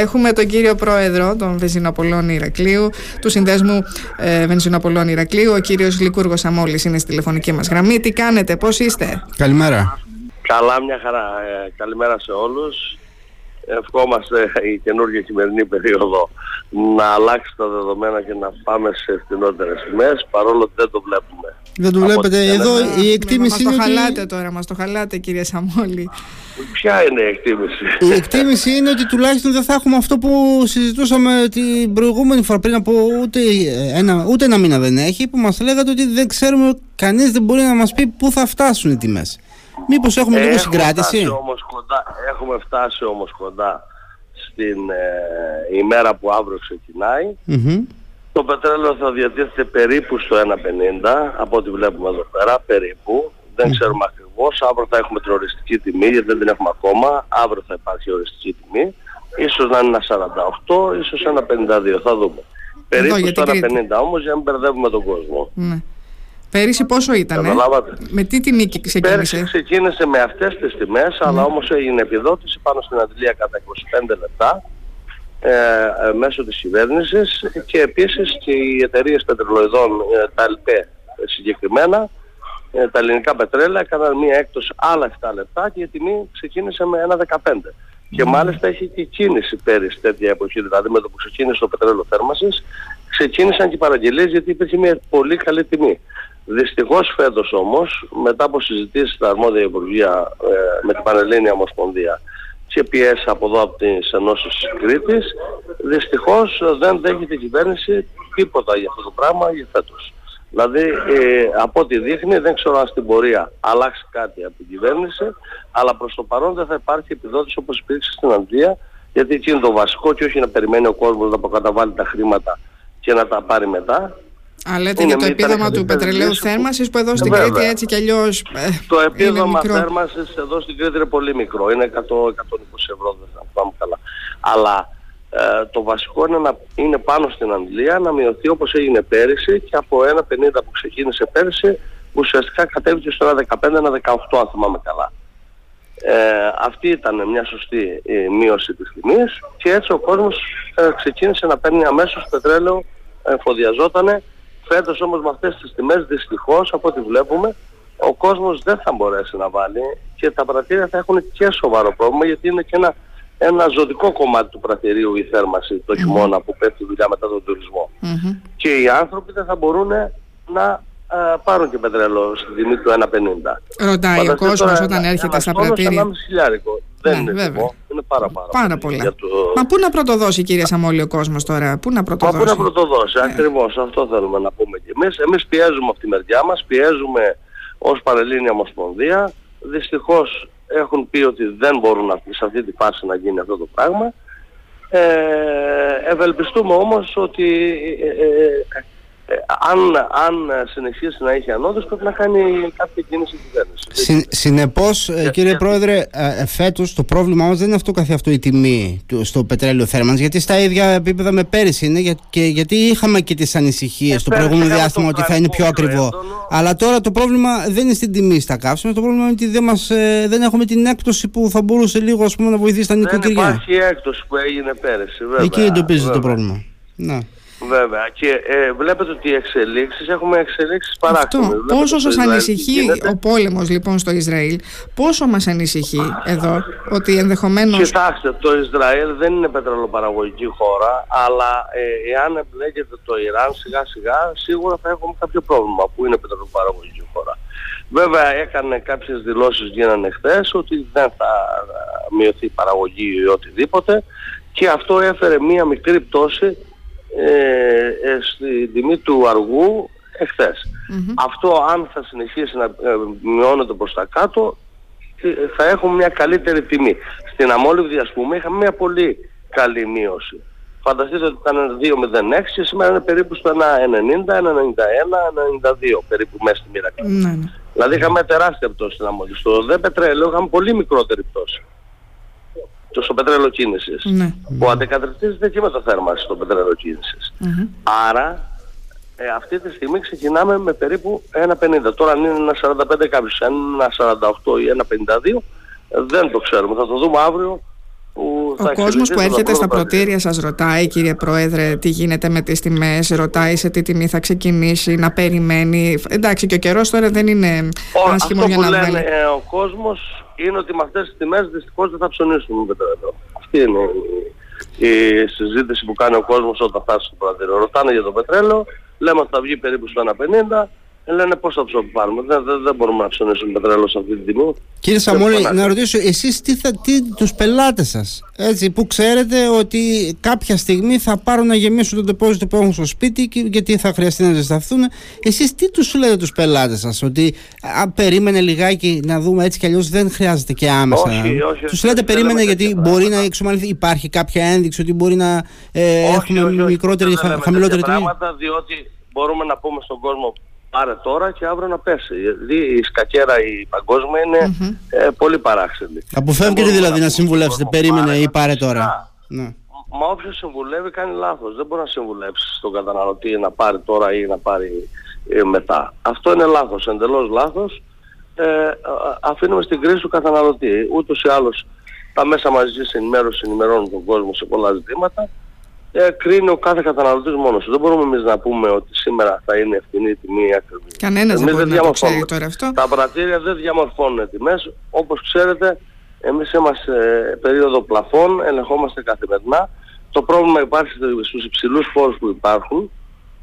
Έχουμε τον κύριο Πρόεδρο των Βενζινοπολών Ηρακλείου, του Συνδέσμου ε, Βενζινοπολών Ηρακλείου, ο κύριος Λικούργος Αμόλης είναι στη τηλεφωνική μας γραμμή. Τι κάνετε, πώς είστε; Καλημέρα. Καλά, μια χαρά. Ε, καλημέρα σε όλους. Ευχόμαστε η καινούργια χειμερινή περίοδο να αλλάξει τα δεδομένα και να πάμε σε φθηνότερες τιμές, παρόλο ότι δεν το βλέπουμε. Δεν το βλέπετε. Εδώ η εκτίμηση Μα είναι το ότι... χαλάτε τώρα, μας το χαλάτε κύριε Σαμόλη. Ποια είναι η εκτίμηση; Η εκτίμηση είναι ότι τουλάχιστον δεν θα έχουμε αυτό που συζητούσαμε την προηγούμενη φορά πριν από ούτε ένα, ούτε ένα μήνα δεν έχει που μας λέγατε ότι δεν ξέρουμε, κανείς δεν μπορεί να μας πει πού θα φτάσουν οι τιμές. Μήπως έχουμε λίγο Έχουμε συγκράτηση; φτάσει όμως κοντά, έχουμε φτάσει όμως κοντά στην ε, ημέρα που αύριο ξεκινάει. Μμμ. Το πετρέλαιο θα διατίθεται περίπου στο 1,50 από ό,τι βλέπουμε εδώ πέρα, περίπου. Δεν ξέρουμε ακριβώς. Αύριο θα έχουμε την οριστική τιμή, γιατί δεν την έχουμε ακόμα. Αύριο θα υπάρχει οριστική τιμή. Ίσως να είναι ένα 48, ίσως ένα 52, θα δούμε. Περίπου για στο την 1,50 Κρήτη. όμως για να μην μπερδεύουμε τον κόσμο. Ναι. Πέρυσι πόσο ήταν, Καταλάβατε. με τι τιμή Πέρσι ξεκίνησε; ξεκίνησε με αυτές τις τιμές, αλλά όμως έγινε επιδότηση πάνω στην αντιλία κατά 25 λεπτά ε, ε, μέσω της κυβέρνησης και επίσης και οι εταιρείες πετρελοειδών, ε, τα ΕΛΠΕ συγκεκριμένα, ε, τα ελληνικά πετρέλαια έκαναν μία έκπτωση άλλα 7 λεπτά και η τιμή ξεκίνησε με 1,15. Και μάλιστα έχει και κίνηση πέρυσι τέτοια εποχή, δηλαδή με το που ξεκίνησε το πετρέλαιο θέρμασης, ξεκίνησαν και οι παραγγελίες γιατί υπήρχε μια πολύ καλή τιμή. Δυστυχώς φέτος όμως, μετά από συζητήσεις στα αρμόδια Υπουργεία ε, με την Πανελλήνια Ομοσπονδία και πιέσει από εδώ από τις ενώσεις της Κρήτης, δυστυχώς ε, δεν δέχεται η κυβέρνηση τίποτα για αυτό το πράγμα για φέτος. Δηλαδή, ε, από ό,τι δείχνει, δεν ξέρω αν στην πορεία αλλάξει κάτι από την κυβέρνηση, αλλά προς το παρόν δεν θα υπάρχει επιδότηση όπως υπήρξε στην Αγγλία, γιατί εκεί είναι το βασικό και όχι να περιμένει ο κόσμος να αποκαταβάλει τα χρήματα και να τα πάρει μετά. Α, λέτε Είναι για το μια επίδομα του καλύτερη πετρελαίου λύση που- θέρμανσης που εδώ στην Βέβαια. Κρήτη έτσι κι αλλιώς ε, Το είναι επίδομα μικρό. θέρμανσης εδώ στην Κρήτη είναι πολύ μικρό. Είναι 100-120 ευρώ, δεν θα πάμε καλά. Αλλά ε, το βασικό είναι να είναι πάνω στην Αγγλία, να μειωθεί όπως έγινε πέρυσι και από 1,50 που ξεκίνησε πέρυσι ουσιαστικά κατέβηκε στο 1,15-1,18 αν θυμάμαι καλά. Ε, αυτή ήταν μια σωστή ε, μείωση της τιμής και έτσι ο κόσμος ε, ξεκίνησε να παίρνει αμέσως πετρέλαιο, εφοδιαζότανε. Φέτος όμως με αυτές τις τιμές δυστυχώς από ό,τι βλέπουμε ο κόσμος δεν θα μπορέσει να βάλει και τα πρατήρια θα έχουν και σοβαρό πρόβλημα γιατί είναι και ένα, ένα ζωτικό κομμάτι του πρατηρίου η θέρμαση το χειμώνα που πέφτει δουλειά μετά τον τουρισμό. Μμμ. Και οι άνθρωποι δεν θα μπορούν να ε, πάρουν και πετρέλαιο στην τιμή του 1,50. Ρωτάει ο Φανταστείτε κόσμος τώρα όταν ένα- έρχεται ένας στα τόνος πρατήρια. 1,5 χιλιάρικο. Δεν Ναι, είναι βέβαια. τιμό, είναι πάρα πάρα, Πάρα πολύ πολλά. για το- Μα πού να πρωτοδώσει κύριε Σαμόλη ο κόσμος τώρα, πού να Μα πού πρωτοδώσει; να πρωτοδώσει, ακριβώς αυτό θέλουμε να πούμε και εμείς. Εμείς πιέζουμε από τη μεριά μας, πιέζουμε ως Πανελλήνια Ομοσπονδία. Δυστυχώς έχουν πει ότι δεν μπορούν να, σε αυτή τη φάση να γίνει αυτό το πράγμα. Ε, ευελπιστούμε όμως ότι ε, ε, ε, αν, αν συνεχίσει να έχει ανόδους πρέπει να κάνει κάποια κίνηση η κυβέρνηση. Συ, Συνεπώς, κύριε για- Πρόεδρε, ε, φέτος το πρόβλημα μας δεν είναι αυτό καθ' αυτό η τιμή του, στο πετρέλαιο θέρμανσης, γιατί στα ίδια επίπεδα με πέρυσι είναι για, και γιατί είχαμε και τις ανησυχίες Ε, στο πέρυσι προηγούμενο είχαμε διάστημα το ότι θα είναι πιο φραγμό πιο ακριβό. έντονο. Αλλά τώρα το πρόβλημα δεν είναι στην τιμή στα καύσιμα, το πρόβλημα είναι ότι δεν, μας, ε, δεν έχουμε την έκπτωση που θα μπορούσε λίγο ας πούμε, να βοηθήσει τα Δεν νοικοκυριά. υπάρχει έκπτωση που έγινε πέρυσι βέβαια. Εκεί εντοπίζεται το βέβαια. πρόβλημα. Ναι. Βέβαια. Και ε, βλέπετε ότι οι εξελίξεις, έχουμε εξελίξεις παράξενες. Αυτό. Βλέπετε Πόσο στο σας Ισραήλ τι ανησυχεί γίνεται. ο πόλεμος λοιπόν στο Ισραήλ, πόσο μας ανησυχεί εδώ ότι ενδεχομένως Κοιτάξτε, το Ισραήλ δεν είναι πετρελοπαραγωγική χώρα, αλλά ε, εάν εμπλέκεται το Ιράν σιγά σιγά, σίγουρα θα έχουμε κάποιο πρόβλημα που είναι πετρελοπαραγωγική χώρα. Βέβαια έκανε κάποιες δηλώσεις γίνανε χθες ότι δεν θα ε, μειωθεί η παραγωγή ή οτιδήποτε και αυτό έφερε μία μικρή πτώση ε, ε, στην τιμή του αργού εχθες Αυτό αν θα συνεχίσει να ε, μειώνεται προς τα κάτω ε, θα έχουμε μια καλύτερη τιμή. Στην αμόλυβδη ας πούμε είχαμε μια πολύ καλή μείωση. Φανταστείτε ότι ήταν 2,06 και σήμερα είναι περίπου στο 1,90, 1,91, 1,92 περίπου μέσα στη μοίρα. Ναι, ναι. Δηλαδή είχαμε τεράστια πτώση στην αμόλυβδη. Στο δε πετρέλαιο είχαμε πολύ μικρότερη πτώση. Το στο πετρέλαιο κίνησης. Ναι. Ο αντικατρεπτίζεται και με το θέρμανση στο πετρέλαιο κίνησης. Μμμ. Άρα ε, αυτή τη στιγμή ξεκινάμε με περίπου 1,50. Τώρα αν είναι ένα 45 κάποιος, αν είναι ένα 48 ή ένα 52 ε, δεν το ξέρουμε. Θα το δούμε αύριο που Ο κόσμος που έρχεται στα πρωτήρια σας ρωτάει, κύριε Πρόεδρε, τι γίνεται με τις τιμές, ρωτάει σε τι τιμή θα ξεκινήσει, να περιμένει. Εντάξει, και ο καιρός τώρα δεν είναι άσχημο για να λένε, βάλει. Ε, ο κόσμος είναι ότι με αυτές τις τιμές δυστυχώς δεν θα ψωνίσουμε πετρέλαιο. Αυτή είναι η, η συζήτηση που κάνει ο κόσμος όταν φτάσει στο πρωτήριο. Ρωτάνε για το πετρέλαιο, λέμε ότι θα βγει περίπου στο 1,50 λένε πώς θα πάρουμε; Δεν, δεν, δεν μπορούμε να ψωνίσουμε πετρέλαιο σε αυτή τη τιμή. Κύριε Σαμόλη, να ρωτήσω, εσείς τι, θα, τι τους πελάτες σας, έτσι, που ξέρετε ότι κάποια στιγμή θα πάρουν να γεμίσουν το τεπόζιτο που έχουν στο σπίτι και, γιατί θα χρειαστεί να ζεσταθούν. Εσείς τι τους λέτε τους πελάτες σας, ότι α, περίμενε λιγάκι να δούμε έτσι κι αλλιώς δεν χρειάζεται και άμεσα. Όχι, όχι, τους λέτε περίμενε γιατί μπορεί να εξομαλυνθεί, υπάρχει κάποια ένδειξη ότι μπορεί να ε, όχι, έχουμε όχι, μικρότερη, χαμηλότερη τιμή. Πράγματα, διότι μπορούμε να πούμε στον κόσμο πάρε τώρα και αύριο να πέσει. Δηλαδή η σκακέρα η παγκόσμια είναι ε, πολύ παράξενη. Αποφεύγετε δηλαδή να συμβουλεύσετε, περίμενε ή πάρε τώρα. Ναι. Μα όποιος συμβουλεύει κάνει λάθος. Δεν μπορεί να συμβουλεύσει τον καταναλωτή να πάρει τώρα ή να πάρει ε, μετά. Αυτό είναι λάθος, εντελώς λάθος. Ε, αφήνουμε στην κρίση του καταναλωτή. Ούτως ή άλλως τα μέσα μαζί ενημέρωσης ενημερώνουν τον κόσμο σε πολλά ζητήματα ε, κρίνει ο κάθε καταναλωτής μόνος του. Δεν μπορούμε εμείς να πούμε ότι σήμερα θα είναι ευθυνή η τιμή ή ακριβή. Κανένας δεν μπορεί να το ξέρει τώρα αυτό. Τα πρατήρια δεν διαμορφώνουν τιμές. Όπως ξέρετε, εμείς είμαστε σε περίοδο πλαφών, ελεγχόμαστε καθημερινά. Το πρόβλημα υπάρχει στους υψηλούς φόρους που υπάρχουν.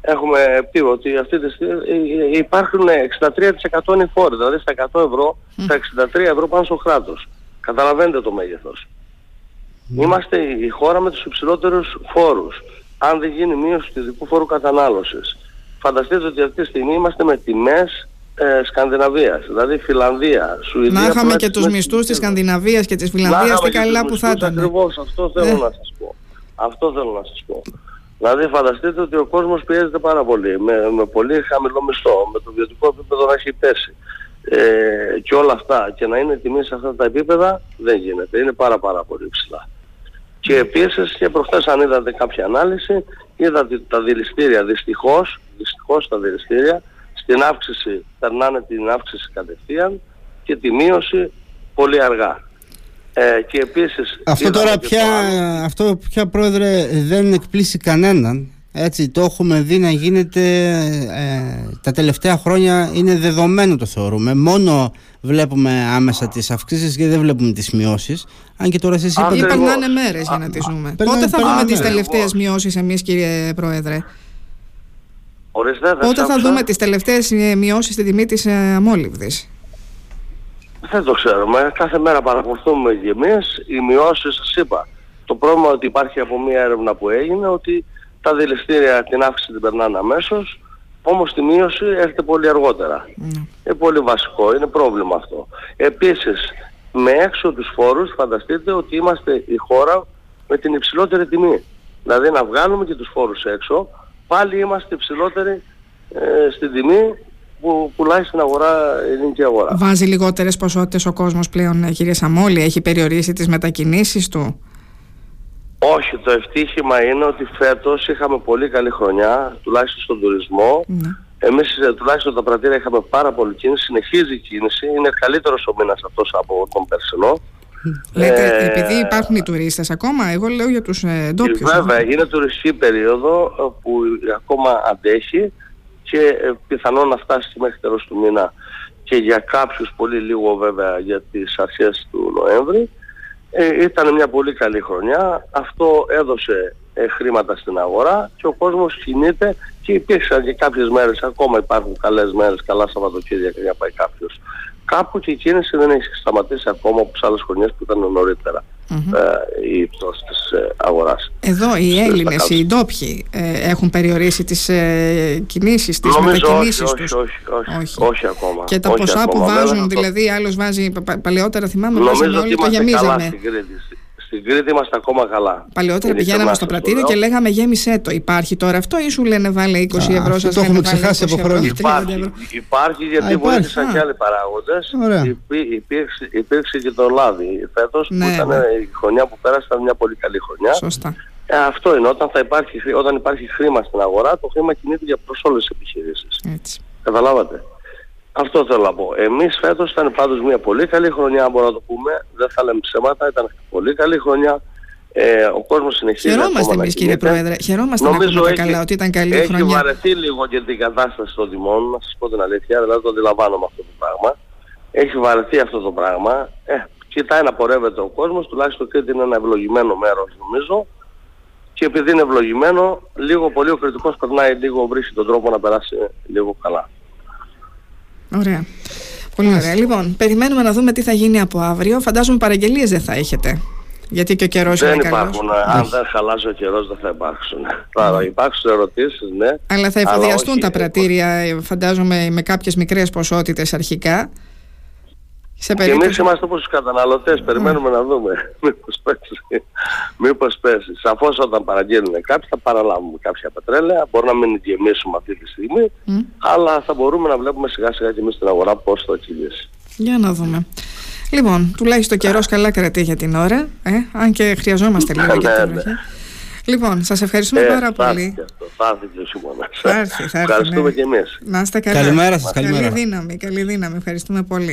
Έχουμε πει ότι αυτή τη στιγμή ε, ε, υπάρχουν 63% οι φόροι, δηλαδή στα 100 ευρώ, στα 63 ευρώ πάνω στο κράτος. Καταλαβαίνετε το μέγεθος. Είμαστε η χώρα με τους υψηλότερους φόρους. Αν δεν γίνει μείωση του ειδικού φόρου κατανάλωσης. Φανταστείτε ότι αυτή τη στιγμή είμαστε με τιμές ε, Σκανδιναβίας, δηλαδή Φιλανδία, Σουηδία. Να είχαμε και τους μισθούς της Σκανδιναβίας και της Φιλανδίας, τι καλά που θα ήταν. Ακριβώς, αυτό θέλω ε. να σας πω. Αυτό θέλω να σας πω. Δηλαδή φανταστείτε ότι ο κόσμος πιέζεται πάρα πολύ, με, με πολύ χαμηλό μισθό, με το βιωτικό επίπεδο να έχει πέσει ε, και όλα αυτά και να είναι τιμή σε αυτά τα επίπεδα δεν γίνεται. Είναι πάρα πάρα πολύ ψηλά. Και επίσης και προχθές αν είδατε κάποια ανάλυση, είδατε τα δηληστήρια. Δυστυχώς, δυστυχώς τα δηληστήρια, στην αύξηση, περνάνε την αύξηση κατευθείαν και τη μείωση πολύ αργά. Ε, και επίσης, αυτό τώρα πια, αυτό πια πρόεδρε δεν εκπλήσει κανέναν έτσι το έχουμε δει να γίνεται ε, τα τελευταία χρόνια είναι δεδομένο το θεωρούμε μόνο βλέπουμε άμεσα τις αυξήσεις και δεν βλέπουμε τις μειώσεις αν και τώρα εσείς είπατε περνάνε μέρες για να τις δούμε πότε θα δούμε τις τελευταίες μειώσεις εμείς κύριε Πρόεδρε; Πότε θα δούμε τις τελευταίες ε, μειώσεις στην τιμή της ε, αμόλυβδης; Δεν το ξέρουμε. Κάθε μέρα παρακολουθούμε και εμείς. Οι μειώσεις σας είπα. Το πρόβλημα ότι υπάρχει από μια έρευνα που έγινε ότι τα δηληστήρια την αύξηση την περνάνε αμέσως, όμως τη μείωση έρχεται πολύ αργότερα. Mm. Είναι πολύ βασικό, είναι πρόβλημα αυτό. Επίσης, με έξω τους φόρους φανταστείτε ότι είμαστε η χώρα με την υψηλότερη τιμή. Δηλαδή να βγάλουμε και τους φόρους έξω, πάλι είμαστε υψηλότεροι ε, στην τιμή που πουλάει στην αγορά, η ελληνική αγορά. Βάζει λιγότερες ποσότητες ο κόσμος πλέον, ε, κύριε Σαμόλη, έχει περιορίσει τις μετακινήσεις του; Όχι, το ευτύχημα είναι ότι φέτος είχαμε πολύ καλή χρονιά, τουλάχιστον στον τουρισμό. Mm. Εμείς ε, τουλάχιστον τα πρατήρια είχαμε πάρα πολύ κίνηση, συνεχίζει η κίνηση, είναι καλύτερος ο μήνας αυτός από τον περσινό. Λέτε, ε, επειδή υπάρχουν οι τουρίστες ακόμα, εγώ λέω για τους ε, ντόπιους. Βέβαια, είναι τουριστική περίοδο ε, που ακόμα αντέχει και ε, πιθανόν να φτάσει μέχρι τέλος του μήνα και για κάποιους πολύ λίγο βέβαια για τις αρχές του Νοέμβρη. Ε, ήταν μια πολύ καλή χρονιά. Αυτό έδωσε ε, χρήματα στην αγορά και ο κόσμος κινείται και υπήρξαν και κάποιες μέρες, ακόμα υπάρχουν καλές μέρες, καλά Σαββατοκύριακα για να πάει κάποιος. Κάπου και η κίνηση δεν έχει σταματήσει ακόμα από τις άλλες χρονιές που ήταν νωρίτερα ε, η πτώση της ε, αγοράς. Εδώ οι Έλληνες, οι ντόπιοι ε, έχουν περιορίσει τις ε, κινήσεις, τις Νομίζω μετακινήσεις όχι, τους; Όχι, όχι, όχι, όχι, ακόμα. Και τα όχι ποσά ακόμα. που βάζουν, Βέβαια, δηλαδή άλλος βάζει, πα- παλαιότερα θυμάμαι, Νομίζω βάζανε ότι όλοι, το είμαστε καλά γεμίζαμε. στην Κρήτη. Στην Κρήτη είμαστε ακόμα καλά. Παλαιότερα πηγαίναμε Ειλικρινά στο σας το πρατήριο λέω. και λέγαμε γέμισέ το. Υπάρχει τώρα αυτό ή σου λένε βάλε 20 Α, ευρώ, αυτό σας το λένε έχουμε βάλε ξεχάσει 20 από ευρώ, χρόνια. 30 Υπάρχει, ευρώ. υπάρχει γιατί Α, υπάρχει. βοήθησαν Α. και άλλοι παράγοντες. Ωραία. Υπή- υπήρξε, υπήρξε και το λάδι φέτος Ναι, που ήταν ναι. η χρονιά που πέρασε ήταν μια πολύ καλή χρονιά. Σωστά. Ε, αυτό είναι. Όταν, θα υπάρχει, χρή- όταν υπάρχει χρήμα στην αγορά, το χρήμα κινείται για προς όλες τις επιχειρήσεις. Έτσι. Καταλάβατε. Αυτό θέλω να πω. Εμείς φέτος ήταν πάντως μια πολύ καλή χρονιά, μπορώ να το πούμε. Δεν θα λέμε ψέματα, ήταν πολύ καλή χρονιά. Ε, ο κόσμος συνεχίζει Χαιρόμαστε εμείς κύριε Πρόεδρε. Χαιρόμαστε Νομίζω να ακούμε έχει, καλά ότι ήταν καλή έχει χρονιά. Έχει βαρεθεί λίγο και την κατάσταση των τιμών, να σας πω την αλήθεια, δηλαδή το αντιλαμβάνομαι αυτό το πράγμα. Έχει βαρεθεί αυτό το πράγμα. Ε, κοιτάει να πορεύεται ο κόσμος, τουλάχιστον Κρήτη είναι ένα ευλογημένο μέρος νομίζω. Και επειδή είναι ευλογημένο, λίγο πολύ ο κριτικός περνάει λίγο, βρίσκει τον τρόπο να περάσει λίγο καλά. Ωραία. Πολύ ωραία. Λοιπόν, περιμένουμε να δούμε τι θα γίνει από αύριο. Φαντάζομαι παραγγελίες δεν θα έχετε. Γιατί και ο καιρός δεν είναι υπάρχουν. καλός. Αν δεν χαλάσει ο καιρός δεν θα υπάρξουν. Θα υπάρξουν ερωτήσεις, ναι. Αλλά θα εφοδιαστούν όχι, τα πρατήρια, φαντάζομαι, με κάποιες μικρές ποσότητες αρχικά. Σε Και εμείς είμαστε όπως τους καταναλωτές, περιμένουμε να δούμε μήπως πέσει. Μήπως πέσεις. Σαφώς όταν παραγγέλνουν κάποιοι θα παραλάβουμε κάποια πετρέλαια, μπορεί να μην γεμίσουμε αυτή τη στιγμή, αλλά θα μπορούμε να βλέπουμε σιγά σιγά και εμείς στην αγορά πώς θα κυλήσει. Για να δούμε. Λοιπόν, τουλάχιστον καιρός καλά κρατεί για την ώρα, ε, αν και χρειαζόμαστε λίγο για την Ναι, βροχή. Λοιπόν, σας ευχαριστούμε Ε, πάρα θα πολύ. έρθει και αυτό, Θα έρθει και ο χειμώνας. Θα έρθει, θα έρθει, Ευχαριστούμε ναι. και εμείς. Να είστε καλά. Καλημέρα σας, καλημέρα. Καλή δύναμη, καλή δύναμη. Ευχαριστούμε πολύ.